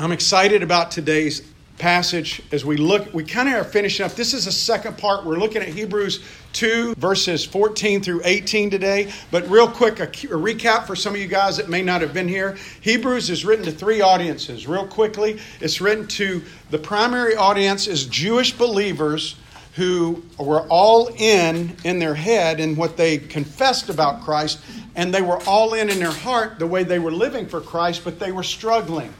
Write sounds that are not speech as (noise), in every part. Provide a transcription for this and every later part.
I'm excited about today's passage as we look. We kind of are finishing up. This is the second part. We're looking at Hebrews 2, verses 14 through 18 today. But real quick, a, a recap for some of you guys that may not have been here. Hebrews is written to three audiences. Real quickly, it's written to the primary audience is Jewish believers who were all in in their head in what they confessed about Christ, and they were all in in their heart the way they were living for Christ, but they were struggling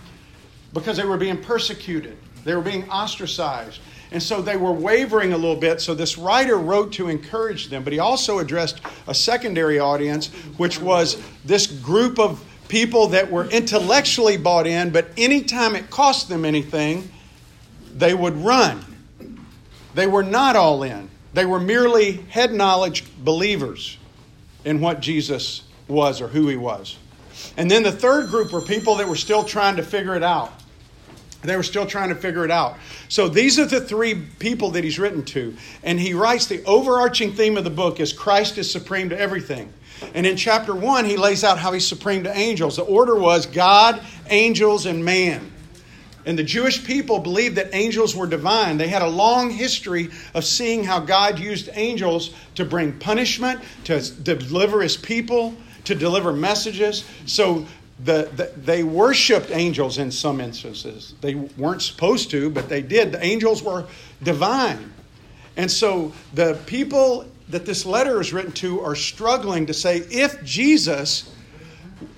because they were being persecuted, they were being ostracized. And so they were wavering a little bit. So this writer wrote to encourage them, but he also addressed a secondary audience, which was this group of people that were intellectually bought in, but anytime it cost them anything, they would run. They were not all in, they were merely head knowledge believers in what Jesus was or who he was. And then the third group were people that were still trying to figure it out. They were still trying to figure it out. So these are the three people that he's written to. And he writes the overarching theme of the book is Christ is supreme to everything. And in chapter one, he lays out how he's supreme to angels. The order was God, angels, and man. And the Jewish people believed that angels were divine. They had a long history of seeing how God used angels to bring punishment, to deliver his people, to deliver messages. So the, the, they worshiped angels in some instances. They weren't supposed to, but they did. The angels were divine. And so the people that this letter is written to are struggling to say if Jesus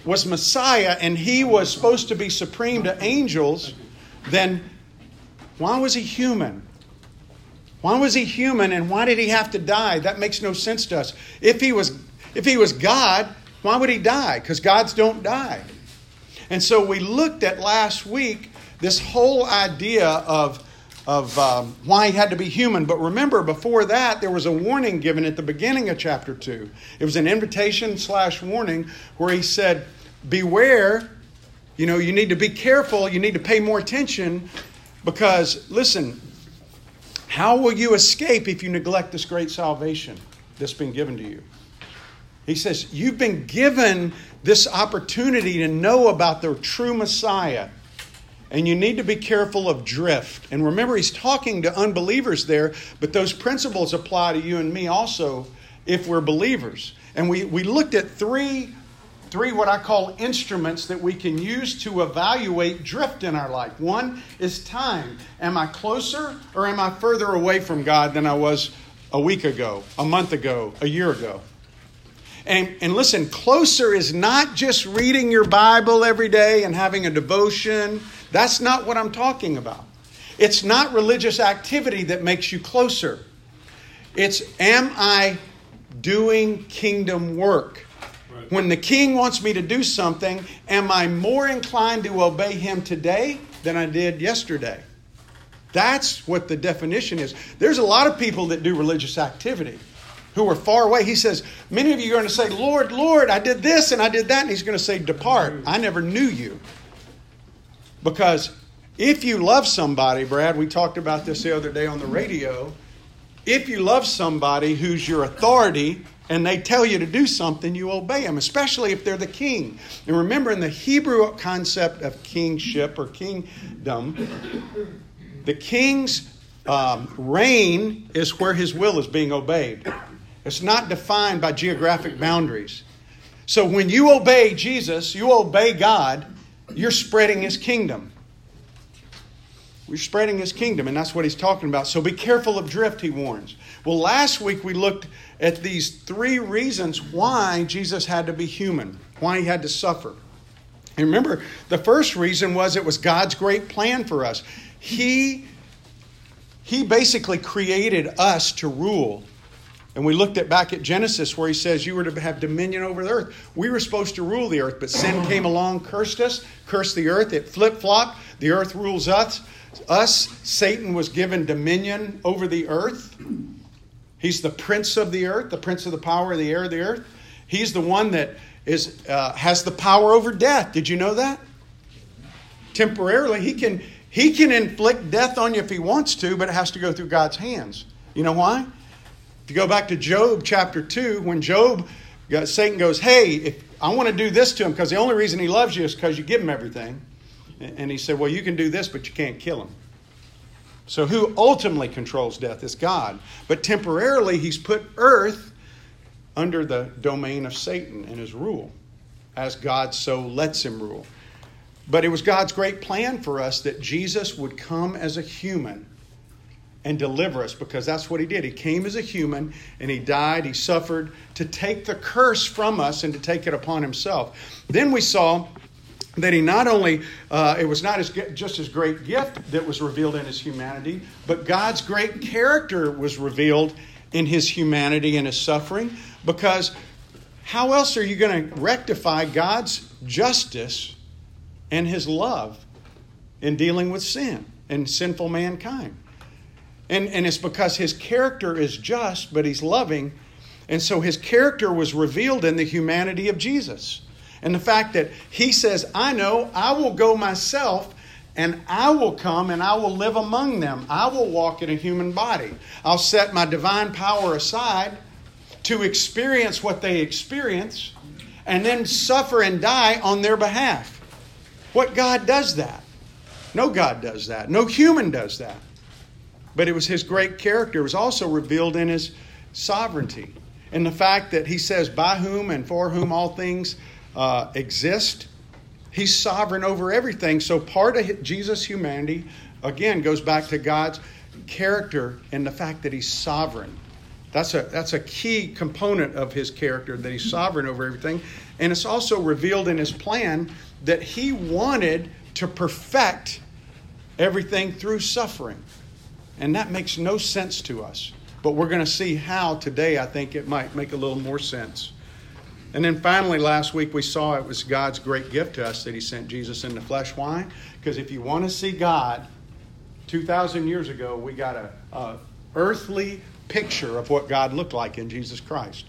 was Messiah and he was supposed to be supreme to angels, then why was he human? Why was he human and why did he have to die? That makes no sense to us. If he was if he was God, why would he die? Because gods don't die. And so we looked at last week this whole idea of, of um, why he had to be human. But remember, before that, there was a warning given at the beginning of chapter 2. It was an invitation slash warning where he said, Beware, you know, you need to be careful, you need to pay more attention because, listen, how will you escape if you neglect this great salvation that's been given to you? He says, You've been given this opportunity to know about the true Messiah. And you need to be careful of drift. And remember, he's talking to unbelievers there, but those principles apply to you and me also if we're believers. And we, we looked at three, three what I call instruments that we can use to evaluate drift in our life. One is time. Am I closer or am I further away from God than I was a week ago, a month ago, a year ago? And, and listen, closer is not just reading your Bible every day and having a devotion. That's not what I'm talking about. It's not religious activity that makes you closer. It's, am I doing kingdom work? Right. When the king wants me to do something, am I more inclined to obey him today than I did yesterday? That's what the definition is. There's a lot of people that do religious activity who were far away. He says, Many of you are going to say, Lord, Lord, I did this and I did that. And he's going to say, Depart. I never knew you. Because if you love somebody, Brad, we talked about this the other day on the radio. If you love somebody who's your authority and they tell you to do something, you obey them, especially if they're the king. And remember, in the Hebrew concept of kingship or kingdom, the king's um, reign is where his will is being obeyed. It's not defined by geographic boundaries. So when you obey Jesus, you obey God, you're spreading his kingdom. We're spreading his kingdom, and that's what he's talking about. So be careful of drift, he warns. Well, last week we looked at these three reasons why Jesus had to be human, why he had to suffer. And remember, the first reason was it was God's great plan for us. He, he basically created us to rule and we looked at back at Genesis where he says you were to have dominion over the earth. We were supposed to rule the earth, but sin came along, cursed us, cursed the earth. It flip flopped. The earth rules us. Us, Satan was given dominion over the earth. He's the prince of the earth, the prince of the power of the air of the earth. He's the one that is uh, has the power over death. Did you know that? Temporarily, he can he can inflict death on you if he wants to, but it has to go through God's hands. You know why? If you go back to Job chapter 2, when Job, Satan goes, Hey, if I want to do this to him, because the only reason he loves you is because you give him everything. And he said, Well, you can do this, but you can't kill him. So, who ultimately controls death is God. But temporarily, he's put earth under the domain of Satan and his rule, as God so lets him rule. But it was God's great plan for us that Jesus would come as a human and deliver us because that's what he did. He came as a human and he died, he suffered to take the curse from us and to take it upon himself. Then we saw that he not only uh, it was not as, just his great gift that was revealed in his humanity but god's great character was revealed in his humanity and his suffering because how else are you going to rectify god's justice and his love in dealing with sin and sinful mankind and, and it's because his character is just but he's loving and so his character was revealed in the humanity of jesus and the fact that he says, I know, I will go myself and I will come and I will live among them. I will walk in a human body. I'll set my divine power aside to experience what they experience and then suffer and die on their behalf. What God does that? No God does that. No human does that. But it was his great character. It was also revealed in his sovereignty. In the fact that he says, By whom and for whom all things uh, exist. He's sovereign over everything. So part of Jesus' humanity, again, goes back to God's character and the fact that he's sovereign. That's a, that's a key component of his character, that he's sovereign over everything. And it's also revealed in his plan that he wanted to perfect everything through suffering. And that makes no sense to us. But we're going to see how today I think it might make a little more sense. And then finally, last week we saw it was God's great gift to us that He sent Jesus in the flesh. Why? Because if you want to see God, 2,000 years ago, we got a, earthly picture of what God looked like in Jesus Christ.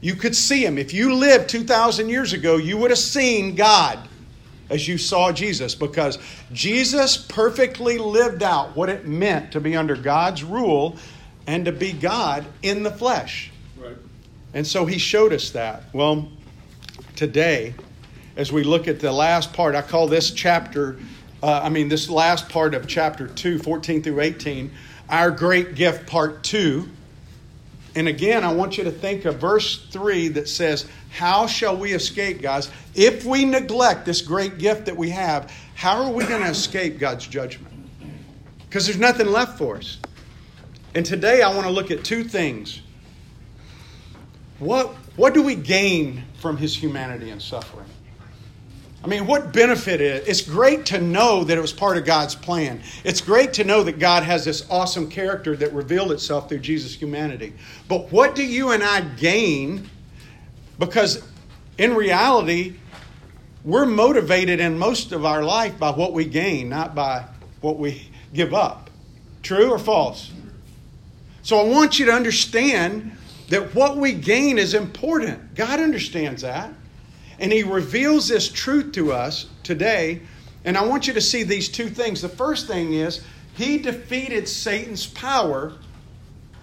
You could see Him. If you lived 2,000 years ago, you would have seen God as you saw Jesus because Jesus perfectly lived out what it meant to be under God's rule and to be God in the flesh. And so he showed us that. Well, today, as we look at the last part, I call this chapter, uh, I mean, this last part of chapter 2, 14 through 18, our great gift, part 2. And again, I want you to think of verse 3 that says, How shall we escape, guys? If we neglect this great gift that we have, how are we going to escape God's judgment? Because there's nothing left for us. And today I want to look at two things what, what do we gain from his humanity and suffering? I mean, what benefit is it's great to know that it was part of God's plan. It's great to know that God has this awesome character that revealed itself through Jesus' humanity. But what do you and I gain? Because in reality, we're motivated in most of our life by what we gain, not by what we give up. True or false? So I want you to understand that what we gain is important. God understands that. And He reveals this truth to us today. And I want you to see these two things. The first thing is, He defeated Satan's power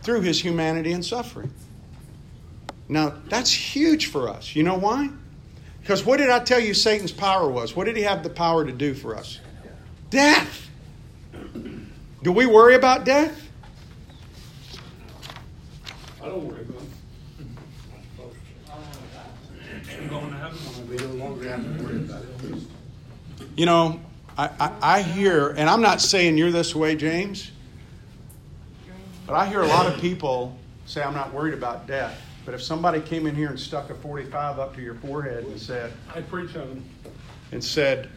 through His humanity and suffering. Now, that's huge for us. You know why? Because what did I tell you Satan's power was? What did he have the power to do for us? Death. Do we worry about death? I don't worry about it. Going to heaven. We no longer have to worry about it. You know, I, I, I hear, and I'm not saying you're this way, James, but I hear a lot of people say, I'm not worried about death. But if somebody came in here and stuck a 45 up to your forehead and said, I preach on them, and said,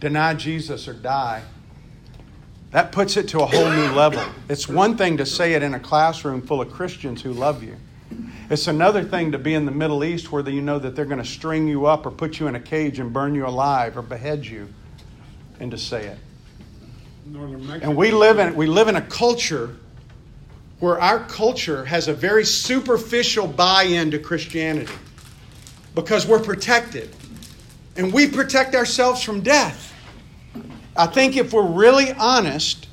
deny Jesus or die, that puts it to a whole new level. It's one thing to say it in a classroom full of Christians who love you. It's another thing to be in the Middle East where you know that they're going to string you up or put you in a cage and burn you alive or behead you, and to say it. And we live in we live in a culture where our culture has a very superficial buy-in to Christianity because we're protected, and we protect ourselves from death. I think if we're really honest,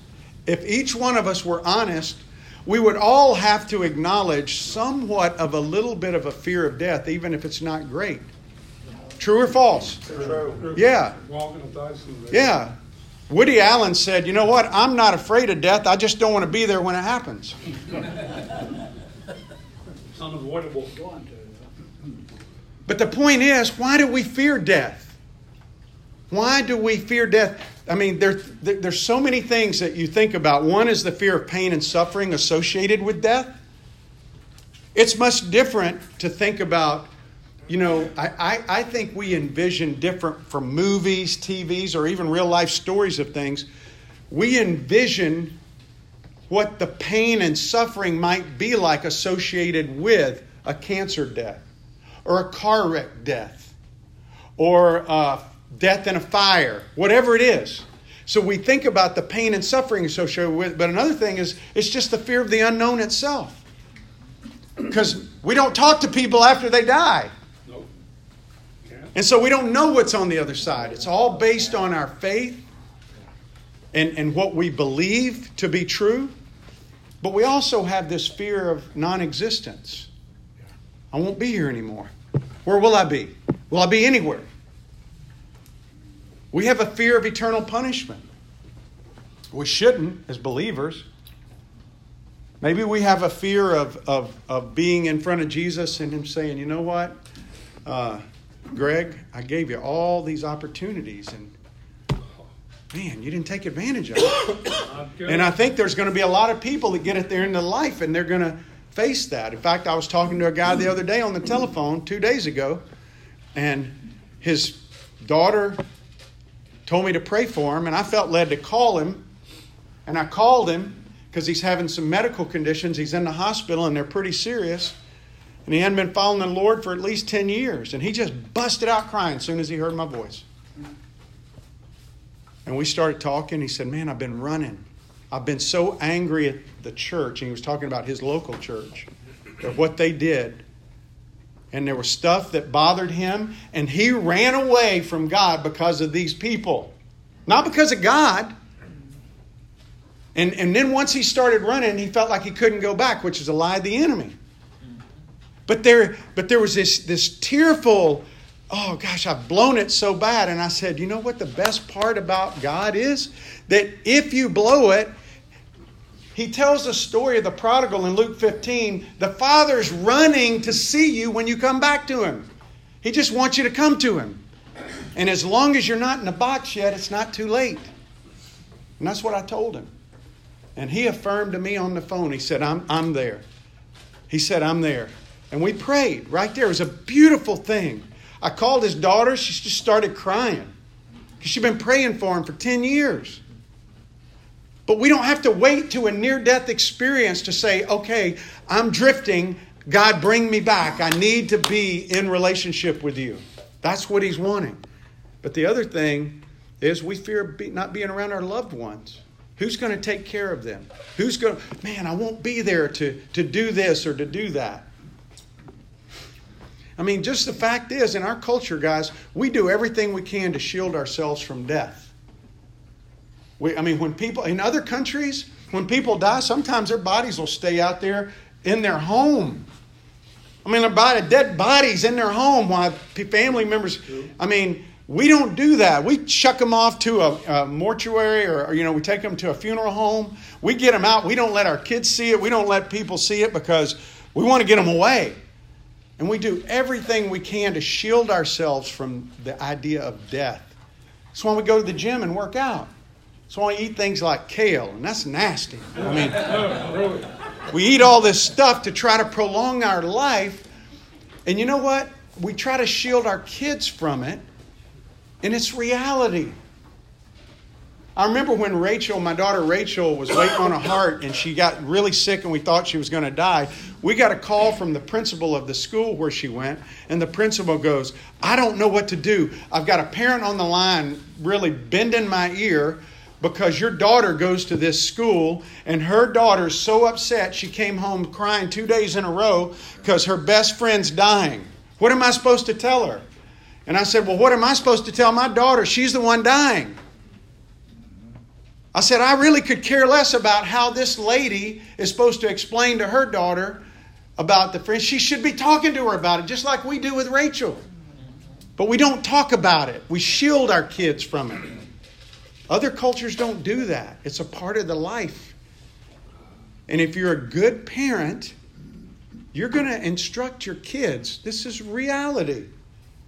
if each one of us were honest, we would all have to acknowledge somewhat of a little bit of a fear of death, even if it's not great. True or false? True. Yeah. Walking a Dyson. Yeah. Woody Allen said, You know what? I'm not afraid of death. I just don't want to be there when it happens. (laughs) It's unavoidable. But the point is, why do we fear death? Why do we fear death? I mean, there, there, there's so many things that you think about. One is the fear of pain and suffering associated with death. It's much different to think about, you know, I, I, I think we envision different from movies, TVs, or even real life stories of things. We envision what the pain and suffering might be like associated with a cancer death or a car wreck death or uh, death in a fire, whatever it is. So we think about the pain and suffering associated with it. But another thing is, it's just the fear of the unknown itself. Because we don't talk to people after they die. Nope. And so we don't know what's on the other side. It's all based on our faith and, and what we believe to be true. But we also have this fear of non existence. I won't be here anymore. Where will I be? Will I be anywhere? We have a fear of eternal punishment. We shouldn't as believers. Maybe we have a fear of, of, of being in front of Jesus and Him saying, you know what? Uh, Greg, I gave you all these opportunities and man, you didn't take advantage of it. (coughs) And I think there's going to be a lot of people that get it there into life and they're going to face that. In fact, I was talking to a guy the other day on the telephone two days ago, and his daughter told me to pray for him, and I felt led to call him. And I called him because he's having some medical conditions. He's in the hospital and they're pretty serious. And he hadn't been following the Lord for at least 10 years. And he just busted out crying as soon as he heard my voice. And we started talking. He said, Man, I've been running. I've been so angry at the church. And he was talking about his local church, of what they did. And there was stuff that bothered him. And he ran away from God because of these people. Not because of God. And, and then once he started running, he felt like he couldn't go back, which is a lie of the enemy. But there, but there was this, this tearful, oh gosh, I've blown it so bad. And I said, you know what the best part about God is? That if you blow it, he tells the story of the prodigal in Luke 15. The father's running to see you when you come back to him. He just wants you to come to him. And as long as you're not in the box yet, it's not too late. And that's what I told him. And he affirmed to me on the phone. He said, I'm, I'm there. He said, I'm there. And we prayed right there. It was a beautiful thing. I called his daughter. She just started crying because she'd been praying for him for 10 years. But we don't have to wait to a near death experience to say, okay, I'm drifting. God, bring me back. I need to be in relationship with you. That's what he's wanting. But the other thing is we fear not being around our loved ones. Who's going to take care of them? Who's going to, man, I won't be there to, to do this or to do that. I mean, just the fact is, in our culture, guys, we do everything we can to shield ourselves from death. We, I mean, when people, in other countries, when people die, sometimes their bodies will stay out there in their home. I mean, about dead bodies in their home while family members, I mean, we don't do that. We chuck them off to a, a mortuary or, or, you know, we take them to a funeral home. We get them out. We don't let our kids see it. We don't let people see it because we want to get them away. And we do everything we can to shield ourselves from the idea of death. That's why we go to the gym and work out. Why we eat things like kale, and that's nasty. I mean, we eat all this stuff to try to prolong our life. And you know what? We try to shield our kids from it, and it's reality. I remember when Rachel, my daughter Rachel, was waiting on a heart and she got really sick and we thought she was going to die. We got a call from the principal of the school where she went, and the principal goes, I don't know what to do. I've got a parent on the line really bending my ear because your daughter goes to this school and her daughter's so upset she came home crying two days in a row because her best friend's dying. What am I supposed to tell her? And I said, Well, what am I supposed to tell my daughter? She's the one dying. I said, I really could care less about how this lady is supposed to explain to her daughter about the friend. She should be talking to her about it, just like we do with Rachel. But we don't talk about it. We shield our kids from it. Other cultures don't do that. It's a part of the life. And if you're a good parent, you're going to instruct your kids. This is reality.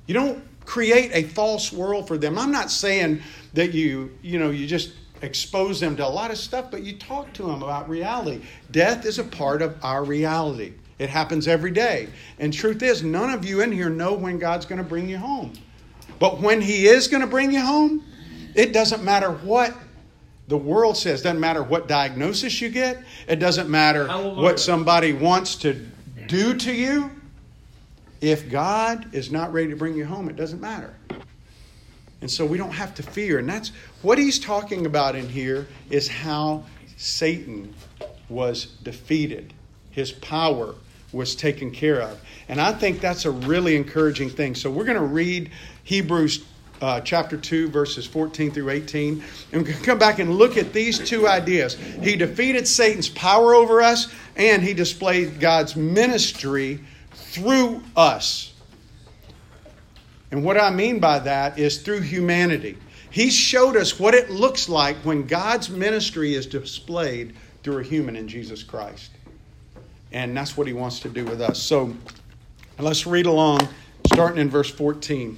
You don't create a false world for them. I'm not saying that you, you know, you just expose them to a lot of stuff, but you talk to them about reality. Death is a part of our reality. It happens every day. And truth is, none of you in here know when God's going to bring you home. But when He is going to bring you home, it doesn't matter what the world says, it doesn't matter what diagnosis you get, it doesn't matter Hallelujah. what somebody wants to do to you. If God is not ready to bring you home, it doesn't matter. And so we don't have to fear. And that's what he's talking about in here is how Satan was defeated. His power was taken care of. And I think that's a really encouraging thing. So we're going to read Hebrews uh, chapter 2, verses 14 through 18. And we can come back and look at these two ideas. He defeated Satan's power over us, and he displayed God's ministry through us. And what I mean by that is through humanity. He showed us what it looks like when God's ministry is displayed through a human in Jesus Christ. And that's what he wants to do with us. So let's read along, starting in verse 14.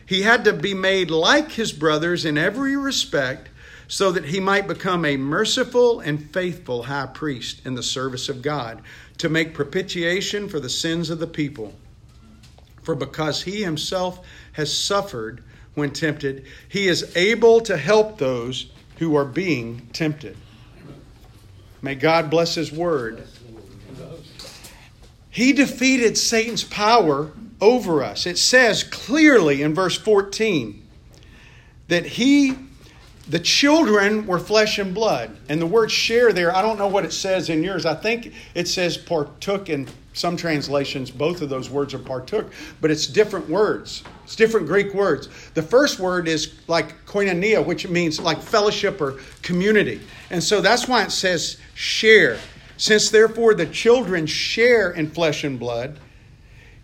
he had to be made like his brothers in every respect, so that he might become a merciful and faithful high priest in the service of God, to make propitiation for the sins of the people. For because he himself has suffered when tempted, he is able to help those who are being tempted. May God bless his word. He defeated Satan's power over us. It says clearly in verse 14 that he, the children were flesh and blood. And the word share there, I don't know what it says in yours. I think it says partook in some translations, both of those words are partook, but it's different words. It's different Greek words. The first word is like koinonia, which means like fellowship or community. And so that's why it says share. Since therefore the children share in flesh and blood,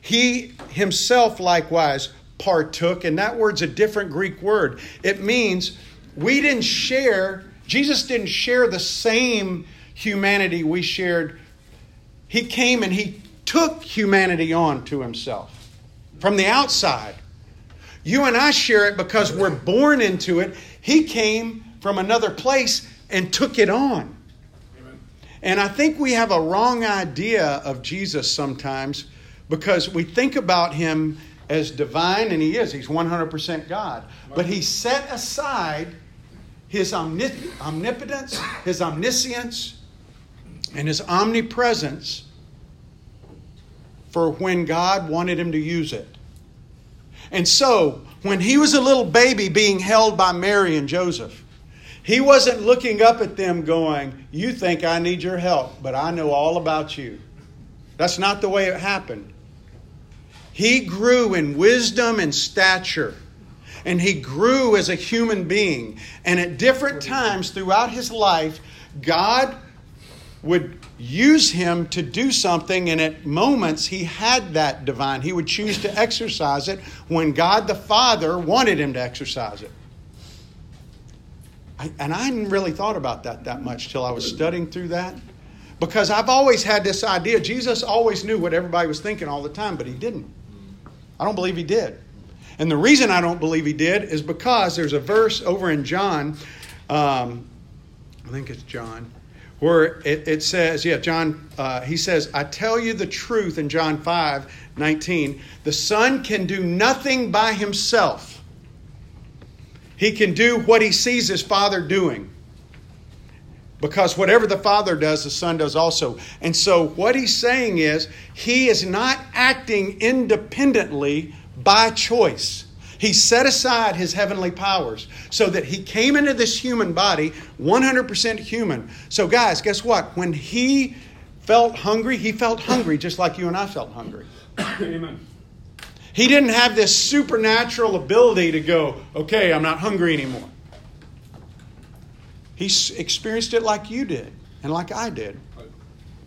he himself likewise partook, and that word's a different Greek word. It means we didn't share, Jesus didn't share the same humanity we shared. He came and he took humanity on to himself from the outside. You and I share it because we're born into it. He came from another place and took it on. And I think we have a wrong idea of Jesus sometimes because we think about him as divine, and he is. He's 100% God. But he set aside his omnip- omnipotence, his omniscience, and his omnipresence for when God wanted him to use it. And so, when he was a little baby being held by Mary and Joseph, he wasn't looking up at them going, You think I need your help, but I know all about you. That's not the way it happened. He grew in wisdom and stature, and he grew as a human being. And at different times throughout his life, God would use him to do something, and at moments he had that divine. He would choose to exercise it when God the Father wanted him to exercise it. I, and I hadn't really thought about that that much till I was studying through that. Because I've always had this idea Jesus always knew what everybody was thinking all the time, but he didn't. I don't believe he did. And the reason I don't believe he did is because there's a verse over in John, um, I think it's John, where it, it says, yeah, John, uh, he says, I tell you the truth in John 5 19, the Son can do nothing by himself. He can do what he sees his Father doing. Because whatever the Father does, the Son does also. And so what he's saying is, he is not acting independently by choice. He set aside his heavenly powers so that he came into this human body, 100% human. So, guys, guess what? When he felt hungry, he felt hungry just like you and I felt hungry. (coughs) Amen. He didn't have this supernatural ability to go, okay, I'm not hungry anymore. He experienced it like you did and like I did.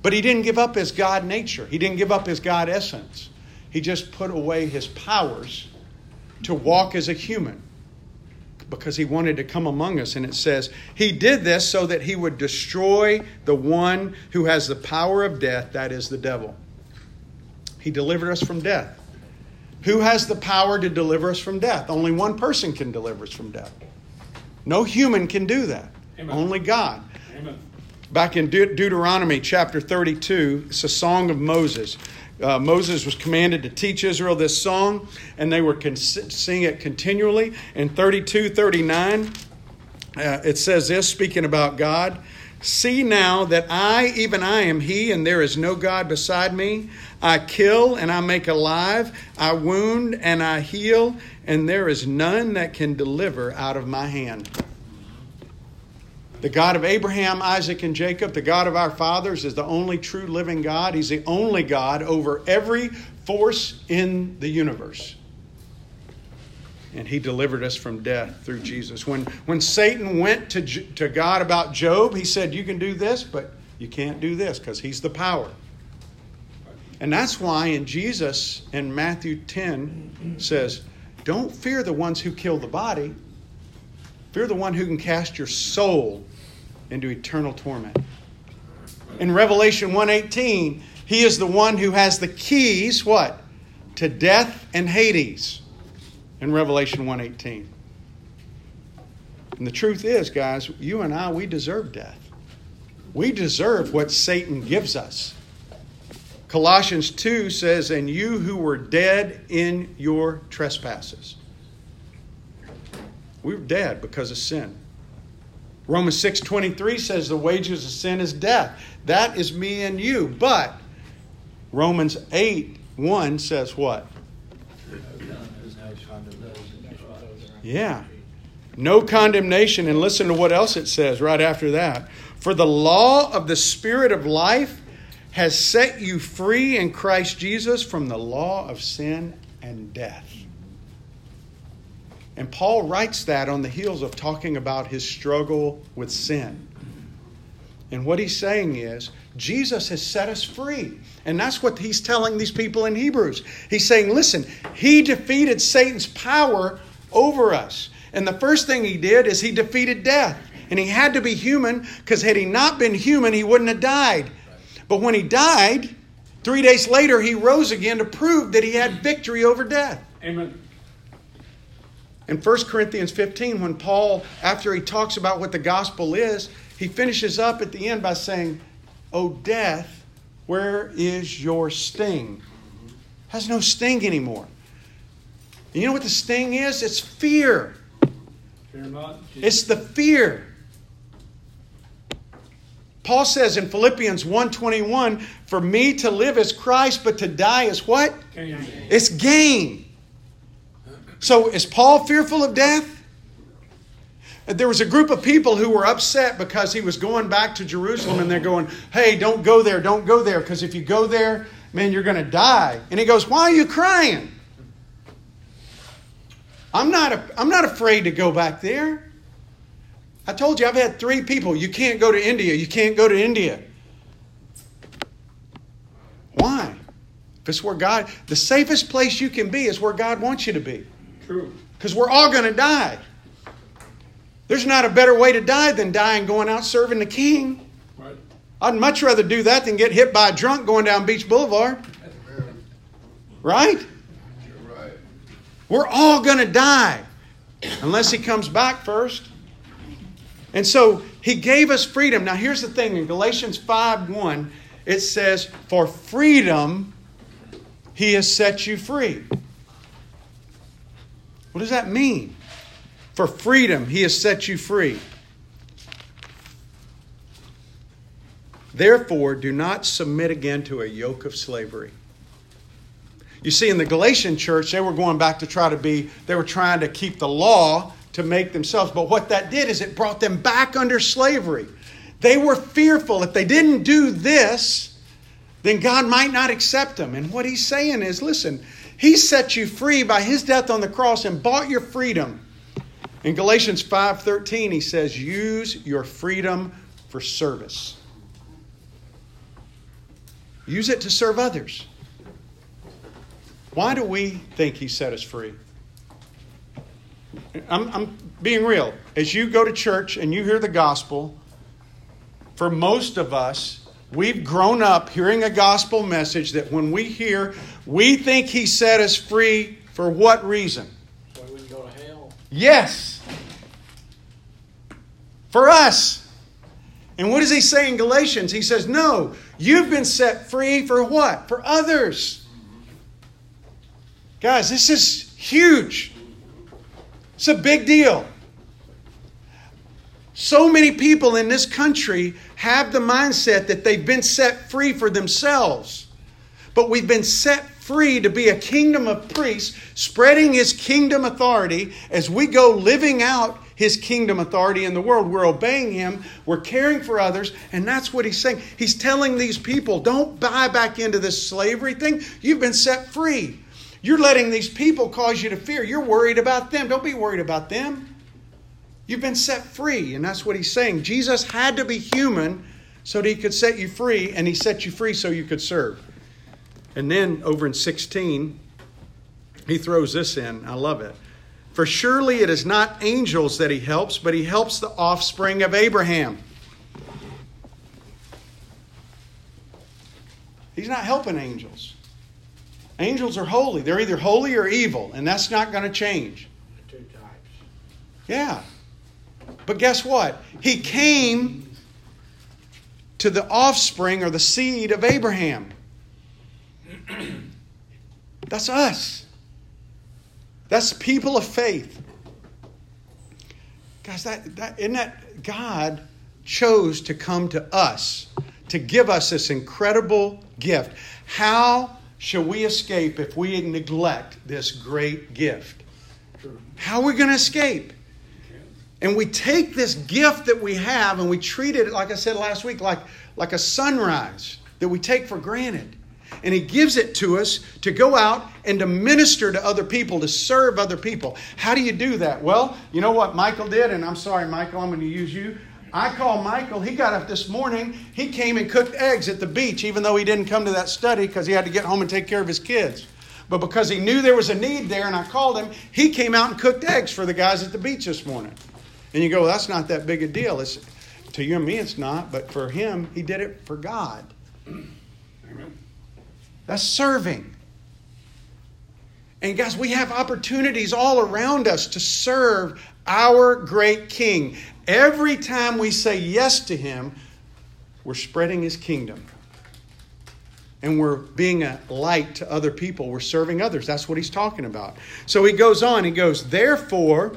But he didn't give up his God nature, he didn't give up his God essence. He just put away his powers to walk as a human because he wanted to come among us. And it says, He did this so that he would destroy the one who has the power of death, that is the devil. He delivered us from death. Who has the power to deliver us from death? Only one person can deliver us from death. No human can do that. Amen. Only God. Amen. Back in De- Deuteronomy chapter 32, it's a song of Moses. Uh, Moses was commanded to teach Israel this song, and they were con- sing it continually. In 32 39, uh, it says this, speaking about God See now that I, even I, am He, and there is no God beside me. I kill and I make alive, I wound and I heal, and there is none that can deliver out of my hand. The God of Abraham, Isaac, and Jacob, the God of our fathers, is the only true living God. He's the only God over every force in the universe. And he delivered us from death through Jesus. When, when Satan went to, to God about Job, he said, You can do this, but you can't do this because he's the power. And that's why in Jesus in Matthew 10 says, Don't fear the ones who kill the body, fear the one who can cast your soul into eternal torment. In Revelation 1:18, he is the one who has the keys what? To death and Hades. In Revelation 1:18. And the truth is, guys, you and I we deserve death. We deserve what Satan gives us. Colossians 2 says, And you who were dead in your trespasses. We were dead because of sin. Romans 6:23 says the wages of sin is death. That is me and you. But Romans 8 1 says what? Yeah. No condemnation. And listen to what else it says right after that. For the law of the Spirit of life has set you free in Christ Jesus from the law of sin and death. And Paul writes that on the heels of talking about his struggle with sin. And what he's saying is, Jesus has set us free. And that's what he's telling these people in Hebrews. He's saying, listen, he defeated Satan's power over us. And the first thing he did is he defeated death. And he had to be human because had he not been human, he wouldn't have died. But when he died, three days later, he rose again to prove that he had victory over death. Amen. In 1 Corinthians 15, when Paul, after he talks about what the gospel is, he finishes up at the end by saying, O death, where is your sting? Has no sting anymore. And you know what the sting is? It's fear. Fear not. It's the fear. Paul says in Philippians 1:21, "For me to live is Christ, but to die is what? Gain. It's gain." So is Paul fearful of death? There was a group of people who were upset because he was going back to Jerusalem and they're going, hey, don't go there, don't go there, because if you go there, man, you're going to die. And he goes, why are you crying? I'm not, a, I'm not afraid to go back there. I told you I've had three people. You can't go to India. You can't go to India. Why? If it's where God, the safest place you can be is where God wants you to be. True. Because we're all going to die. There's not a better way to die than dying going out serving the king. Right. I'd much rather do that than get hit by a drunk going down Beach Boulevard. Right? You're right. We're all going to die unless he comes back first. And so he gave us freedom. Now here's the thing in Galatians 5 1, it says, For freedom he has set you free. What does that mean? For freedom, he has set you free. Therefore, do not submit again to a yoke of slavery. You see, in the Galatian church, they were going back to try to be, they were trying to keep the law to make themselves. But what that did is it brought them back under slavery. They were fearful if they didn't do this, then God might not accept them. And what he's saying is listen, he set you free by his death on the cross and bought your freedom. In Galatians 5:13 he says use your freedom for service. Use it to serve others. Why do we think he set us free? I'm, I'm, being real. As you go to church and you hear the gospel, for most of us, we've grown up hearing a gospel message that when we hear, we think he set us free for what reason? So we wouldn't go to hell. Yes. For us. And what does he say in Galatians? He says, No, you've been set free for what? For others. Guys, this is huge. It's a big deal. So many people in this country have the mindset that they've been set free for themselves. But we've been set free to be a kingdom of priests, spreading his kingdom authority as we go living out his kingdom authority in the world. We're obeying him, we're caring for others, and that's what he's saying. He's telling these people don't buy back into this slavery thing. You've been set free. You're letting these people cause you to fear. You're worried about them. Don't be worried about them. You've been set free, and that's what he's saying. Jesus had to be human so that he could set you free, and he set you free so you could serve. And then over in 16, he throws this in. I love it. For surely it is not angels that he helps, but he helps the offspring of Abraham. He's not helping angels. Angels are holy. They're either holy or evil, and that's not going to change. The two types. Yeah. But guess what? He came to the offspring or the seed of Abraham. (clears throat) That's us. That's people of faith. Guys, that, that isn't that God chose to come to us to give us this incredible gift. How shall we escape if we neglect this great gift? How are we going to escape? And we take this gift that we have and we treat it, like I said last week, like, like a sunrise that we take for granted and He gives it to us to go out and to minister to other people, to serve other people. How do you do that? Well, you know what Michael did, and I'm sorry, Michael, I'm going to use you. I called Michael. He got up this morning. He came and cooked eggs at the beach, even though he didn't come to that study because he had to get home and take care of his kids. But because he knew there was a need there and I called him, he came out and cooked eggs for the guys at the beach this morning. And you go, well, that's not that big a deal. It's, to you and me, it's not, but for him, he did it for God. Amen. That's serving. And guys, we have opportunities all around us to serve our great King. Every time we say yes to Him, we're spreading His kingdom. And we're being a light to other people. We're serving others. That's what He's talking about. So He goes on. He goes, therefore,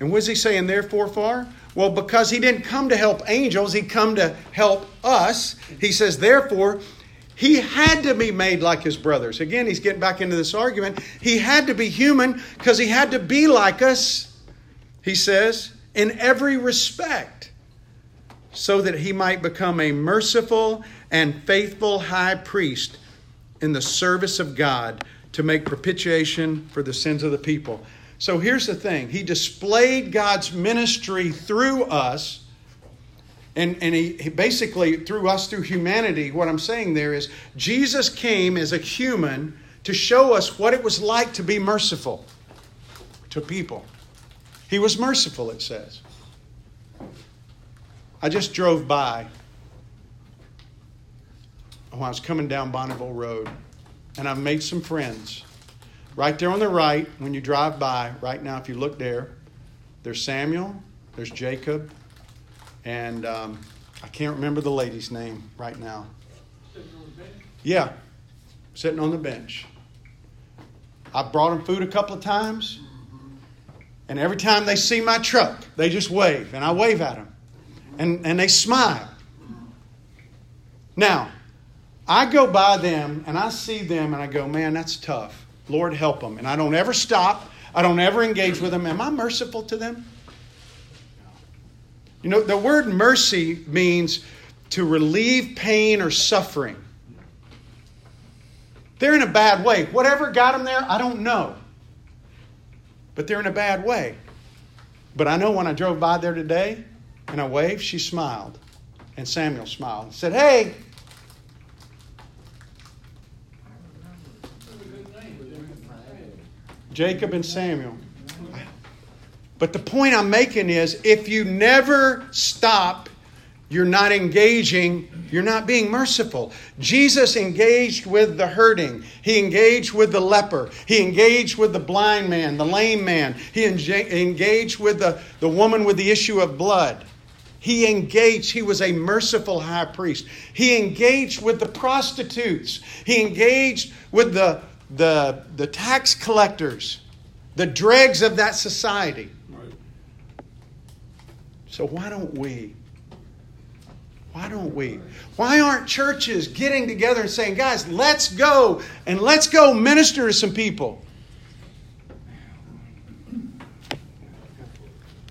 and what is He saying, therefore, for? Well, because He didn't come to help angels, He come to help us. He says, therefore, he had to be made like his brothers. Again, he's getting back into this argument. He had to be human because he had to be like us, he says, in every respect, so that he might become a merciful and faithful high priest in the service of God to make propitiation for the sins of the people. So here's the thing He displayed God's ministry through us and, and he, he, basically, through us, through humanity, what I'm saying there is Jesus came as a human to show us what it was like to be merciful to people. He was merciful, it says. I just drove by when I was coming down Bonneville Road, and I've made some friends. Right there on the right, when you drive by, right now, if you look there, there's Samuel, there's Jacob, and um, I can't remember the lady's name right now. Yeah, sitting on the bench. I brought them food a couple of times, and every time they see my truck, they just wave, and I wave at them, and, and they smile. Now, I go by them and I see them and I go, man, that's tough. Lord, help them. And I don't ever stop. I don't ever engage with them. Am I merciful to them? You know, the word mercy means to relieve pain or suffering. They're in a bad way. Whatever got them there, I don't know. But they're in a bad way. But I know when I drove by there today and I waved, she smiled. And Samuel smiled and said, Hey, Jacob and Samuel. But the point I'm making is if you never stop, you're not engaging, you're not being merciful. Jesus engaged with the hurting, he engaged with the leper, he engaged with the blind man, the lame man, he engaged with the, the woman with the issue of blood. He engaged, he was a merciful high priest. He engaged with the prostitutes, he engaged with the, the, the tax collectors, the dregs of that society. So, why don't we? Why don't we? Why aren't churches getting together and saying, guys, let's go and let's go minister to some people?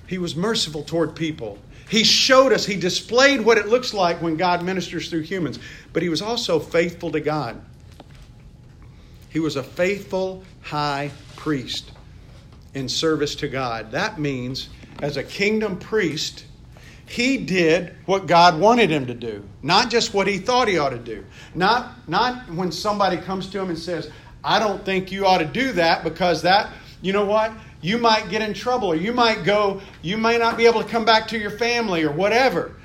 He was merciful toward people. He showed us, he displayed what it looks like when God ministers through humans, but he was also faithful to God. He was a faithful high priest in service to God. That means, as a kingdom priest, he did what God wanted him to do, not just what he thought he ought to do. Not, not when somebody comes to him and says, I don't think you ought to do that because that, you know what? You might get in trouble or you might go, you may not be able to come back to your family or whatever.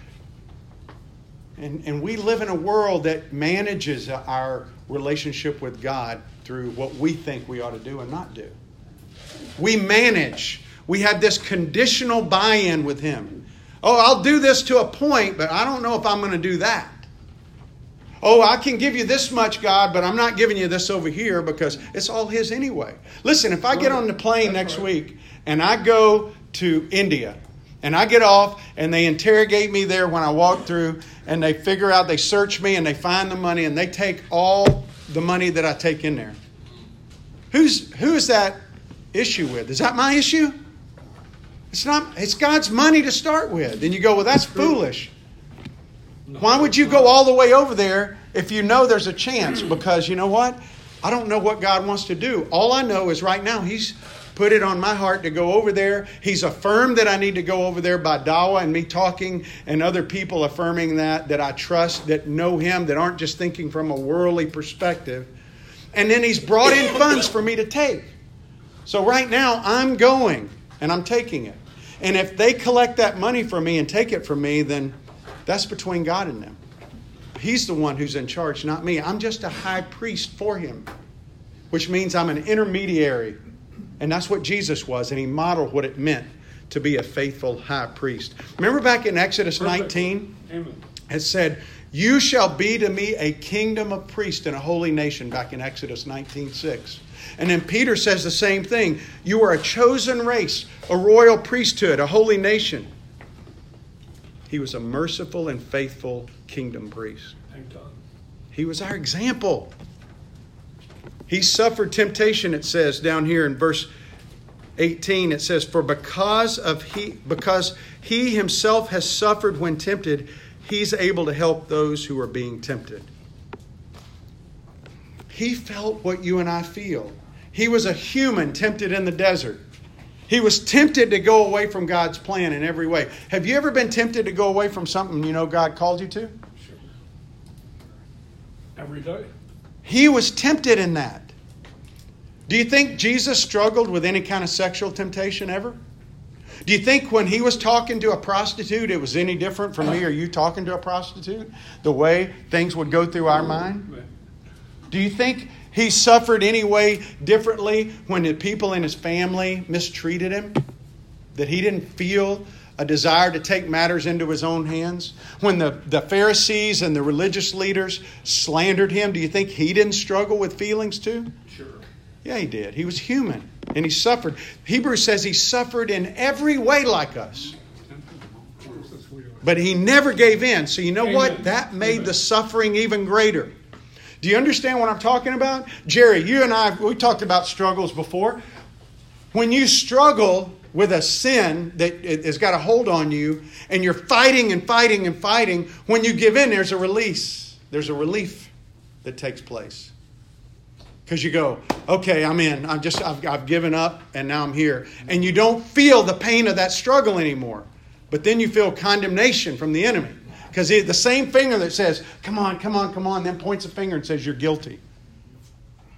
And, and we live in a world that manages our relationship with God through what we think we ought to do and not do. We manage. We have this conditional buy in with Him. Oh, I'll do this to a point, but I don't know if I'm going to do that. Oh, I can give you this much, God, but I'm not giving you this over here because it's all His anyway. Listen, if I get on the plane next week and I go to India and I get off and they interrogate me there when I walk through and they figure out, they search me and they find the money and they take all the money that I take in there. Who's who is that issue with? Is that my issue? It's not it's God's money to start with. And you go, well, that's foolish. Why would you go all the way over there if you know there's a chance? Because you know what? I don't know what God wants to do. All I know is right now He's put it on my heart to go over there. He's affirmed that I need to go over there by Dawa and me talking and other people affirming that, that I trust, that know Him, that aren't just thinking from a worldly perspective. And then He's brought in funds for me to take. So right now, I'm going and I'm taking it. And if they collect that money for me and take it from me, then that's between God and them. He's the one who's in charge, not me. I'm just a high priest for Him, which means I'm an intermediary. And that's what Jesus was, and He modeled what it meant to be a faithful high priest. Remember back in Exodus 19? Amen. It said, you shall be to me a kingdom of priests and a holy nation, back in Exodus 19 6. And then Peter says the same thing. You are a chosen race, a royal priesthood, a holy nation. He was a merciful and faithful kingdom priest. He was our example. He suffered temptation, it says down here in verse 18. It says, For because of he because he himself has suffered when tempted, He's able to help those who are being tempted. He felt what you and I feel. He was a human tempted in the desert. He was tempted to go away from God's plan in every way. Have you ever been tempted to go away from something you know God called you to? Sure. Every day. He was tempted in that. Do you think Jesus struggled with any kind of sexual temptation ever? Do you think when he was talking to a prostitute, it was any different from me or you talking to a prostitute? The way things would go through our mind? Do you think he suffered any way differently when the people in his family mistreated him? That he didn't feel a desire to take matters into his own hands? When the, the Pharisees and the religious leaders slandered him, do you think he didn't struggle with feelings too? Sure. Yeah, he did. He was human and he suffered. Hebrews says he suffered in every way like us. But he never gave in. So you know Amen. what? That made Amen. the suffering even greater. Do you understand what I'm talking about? Jerry, you and I, we talked about struggles before. When you struggle with a sin that has got a hold on you and you're fighting and fighting and fighting, when you give in, there's a release. There's a relief that takes place. Because you go, okay, I'm in. I'm just, I've, I've given up and now I'm here. And you don't feel the pain of that struggle anymore. But then you feel condemnation from the enemy. Because the same finger that says, come on, come on, come on, then points a finger and says, you're guilty.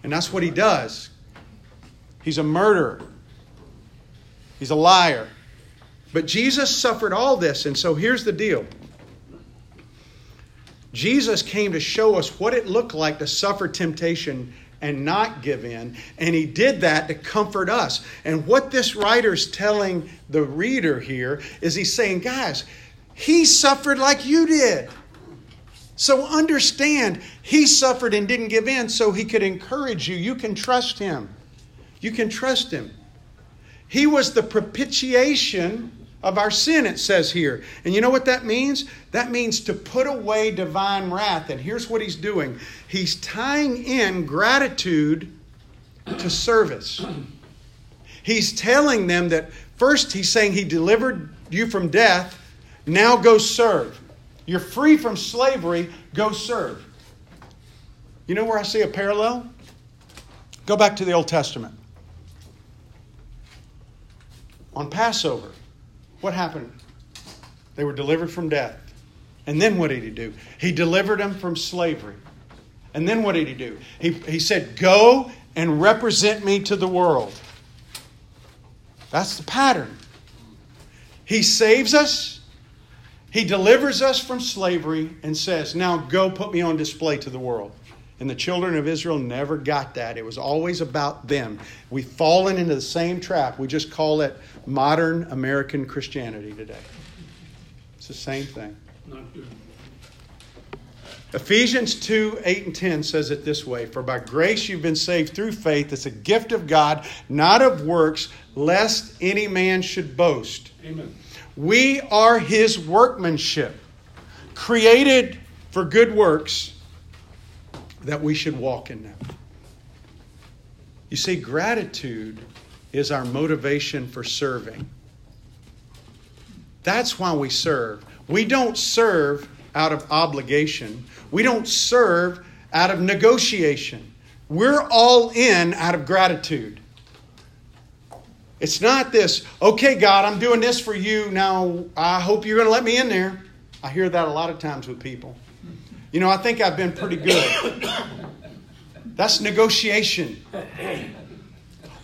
And that's what he does. He's a murderer, he's a liar. But Jesus suffered all this. And so here's the deal Jesus came to show us what it looked like to suffer temptation and not give in. And he did that to comfort us. And what this writer's telling the reader here is he's saying, guys, he suffered like you did. So understand, he suffered and didn't give in so he could encourage you. You can trust him. You can trust him. He was the propitiation of our sin, it says here. And you know what that means? That means to put away divine wrath. And here's what he's doing he's tying in gratitude to service. (clears throat) He's telling them that first, he's saying he delivered you from death now go serve. You're free from slavery, go serve. You know where I see a parallel? Go back to the Old Testament. On Passover, what happened? They were delivered from death. And then what did he do? He delivered them from slavery. And then what did he do? He, he said, Go and represent me to the world. That's the pattern. He saves us, he delivers us from slavery and says, Now go put me on display to the world. And the children of Israel never got that. It was always about them. We've fallen into the same trap. We just call it modern American Christianity today. It's the same thing. Ephesians 2 8 and 10 says it this way For by grace you've been saved through faith. It's a gift of God, not of works, lest any man should boast. Amen. We are his workmanship, created for good works that we should walk in them. You see, gratitude is our motivation for serving. That's why we serve. We don't serve out of obligation, we don't serve out of negotiation. We're all in out of gratitude. It's not this, okay, God, I'm doing this for you. Now, I hope you're going to let me in there. I hear that a lot of times with people. You know, I think I've been pretty good. That's negotiation.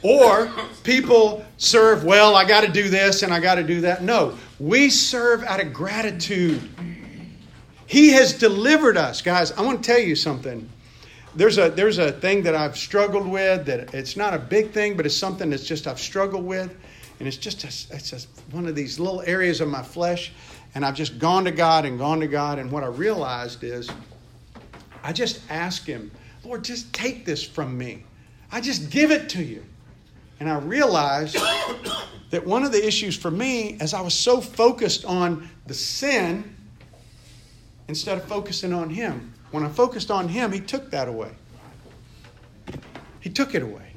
Or people serve, well, I got to do this and I got to do that. No, we serve out of gratitude. He has delivered us. Guys, I want to tell you something there's a there's a thing that I've struggled with that it's not a big thing, but it's something that's just I've struggled with, and it's just a, it's just one of these little areas of my flesh, and I've just gone to God and gone to God, and what I realized is, I just ask Him, Lord, just take this from me. I just give it to you, and I realized (coughs) that one of the issues for me, as I was so focused on the sin, instead of focusing on Him, when I focused on Him, He took that away. He took it away.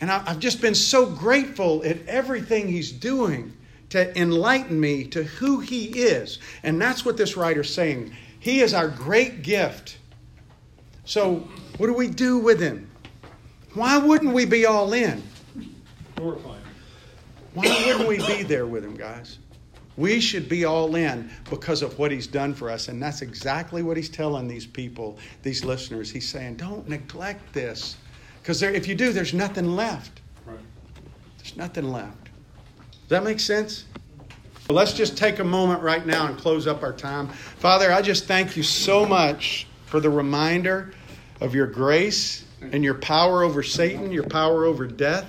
And I, have just been so grateful at everything He's doing to enlighten me to who He is. And that's what this writer's saying. He is our great gift. So, what do we do with Him? Why wouldn't we be all in? Glorify Him. Why wouldn't we be there with Him, guys? We should be all in because of what he's done for us. And that's exactly what he's telling these people, these listeners. He's saying, don't neglect this. Because if you do, there's nothing left. Right. There's nothing left. Does that make sense? Well, let's just take a moment right now and close up our time. Father, I just thank you so much for the reminder of your grace and your power over Satan, your power over death.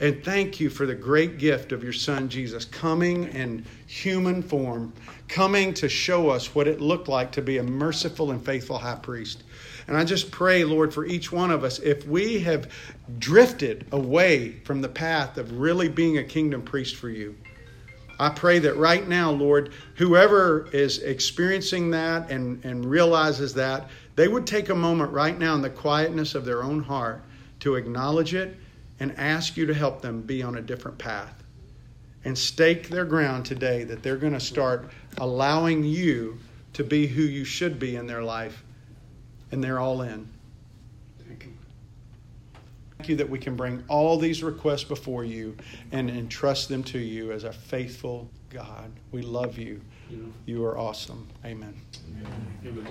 And thank you for the great gift of your Son, Jesus, coming in human form, coming to show us what it looked like to be a merciful and faithful high priest. And I just pray, Lord, for each one of us, if we have drifted away from the path of really being a kingdom priest for you, I pray that right now, Lord, whoever is experiencing that and, and realizes that, they would take a moment right now in the quietness of their own heart to acknowledge it and ask you to help them be on a different path. And stake their ground today that they're going to start allowing you to be who you should be in their life. And they're all in. Thank you. Thank you that we can bring all these requests before you and entrust them to you as a faithful God. We love you. You You are awesome. Amen. amen.